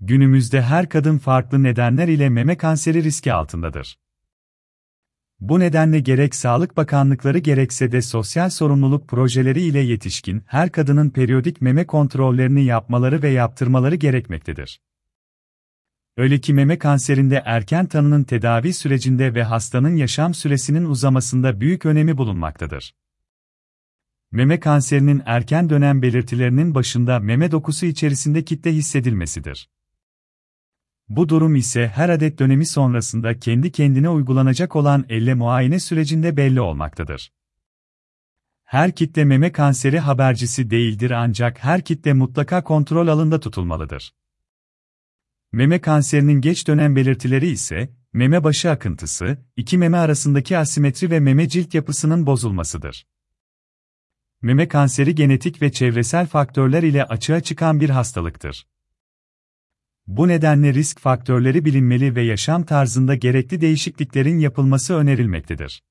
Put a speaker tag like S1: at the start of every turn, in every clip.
S1: Günümüzde her kadın farklı nedenler ile meme kanseri riski altındadır. Bu nedenle gerek Sağlık Bakanlıkları gerekse de sosyal sorumluluk projeleri ile yetişkin her kadının periyodik meme kontrollerini yapmaları ve yaptırmaları gerekmektedir. Öyle ki meme kanserinde erken tanının tedavi sürecinde ve hastanın yaşam süresinin uzamasında büyük önemi bulunmaktadır. Meme kanserinin erken dönem belirtilerinin başında meme dokusu içerisinde kitle hissedilmesidir. Bu durum ise her adet dönemi sonrasında kendi kendine uygulanacak olan elle muayene sürecinde belli olmaktadır. Her kitle meme kanseri habercisi değildir ancak her kitle mutlaka kontrol alında tutulmalıdır. Meme kanserinin geç dönem belirtileri ise, meme başı akıntısı, iki meme arasındaki asimetri ve meme cilt yapısının bozulmasıdır. Meme kanseri genetik ve çevresel faktörler ile açığa çıkan bir hastalıktır. Bu nedenle risk faktörleri bilinmeli ve yaşam tarzında gerekli değişikliklerin yapılması önerilmektedir.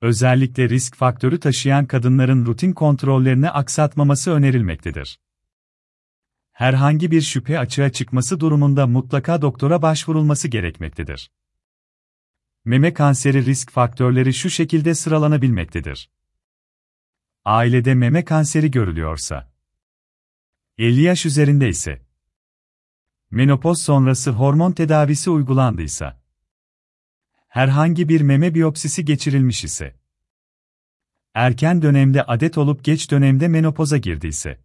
S1: Özellikle risk faktörü taşıyan kadınların rutin kontrollerini aksatmaması önerilmektedir. Herhangi bir şüphe açığa çıkması durumunda mutlaka doktora başvurulması gerekmektedir. Meme kanseri risk faktörleri şu şekilde sıralanabilmektedir. Ailede meme kanseri görülüyorsa, 50 yaş üzerinde ise, menopoz sonrası hormon tedavisi uygulandıysa, herhangi bir meme biyopsisi geçirilmiş ise, erken dönemde adet olup geç dönemde menopoza girdiyse,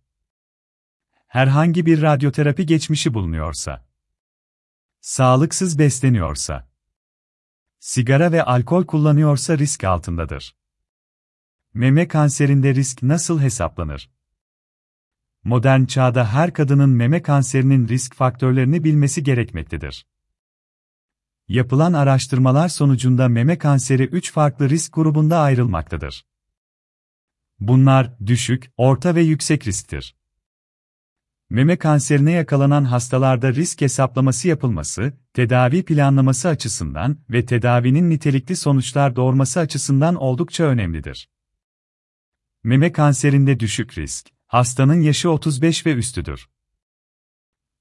S1: herhangi bir radyoterapi geçmişi bulunuyorsa, sağlıksız besleniyorsa, sigara ve alkol kullanıyorsa risk altındadır. Meme kanserinde risk nasıl hesaplanır? Modern çağda her kadının meme kanserinin risk faktörlerini bilmesi gerekmektedir. Yapılan araştırmalar sonucunda meme kanseri 3 farklı risk grubunda ayrılmaktadır. Bunlar düşük, orta ve yüksek risktir. Meme kanserine yakalanan hastalarda risk hesaplaması yapılması, tedavi planlaması açısından ve tedavinin nitelikli sonuçlar doğurması açısından oldukça önemlidir. Meme kanserinde düşük risk, hastanın yaşı 35 ve üstüdür.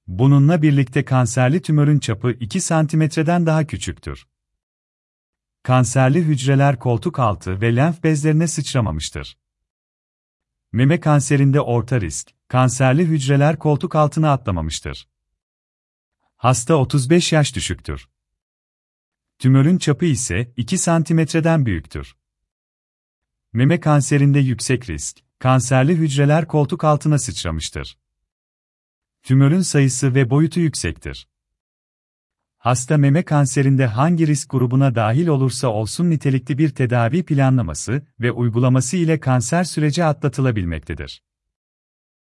S1: Bununla birlikte kanserli tümörün çapı 2 santimetreden daha küçüktür. Kanserli hücreler koltuk altı ve lenf bezlerine sıçramamıştır. Meme kanserinde orta risk, kanserli hücreler koltuk altına atlamamıştır. Hasta 35 yaş düşüktür. Tümörün çapı ise 2 santimetreden büyüktür. Meme kanserinde yüksek risk, kanserli hücreler koltuk altına sıçramıştır. Tümörün sayısı ve boyutu yüksektir. Hasta meme kanserinde hangi risk grubuna dahil olursa olsun nitelikli bir tedavi planlaması ve uygulaması ile kanser süreci atlatılabilmektedir.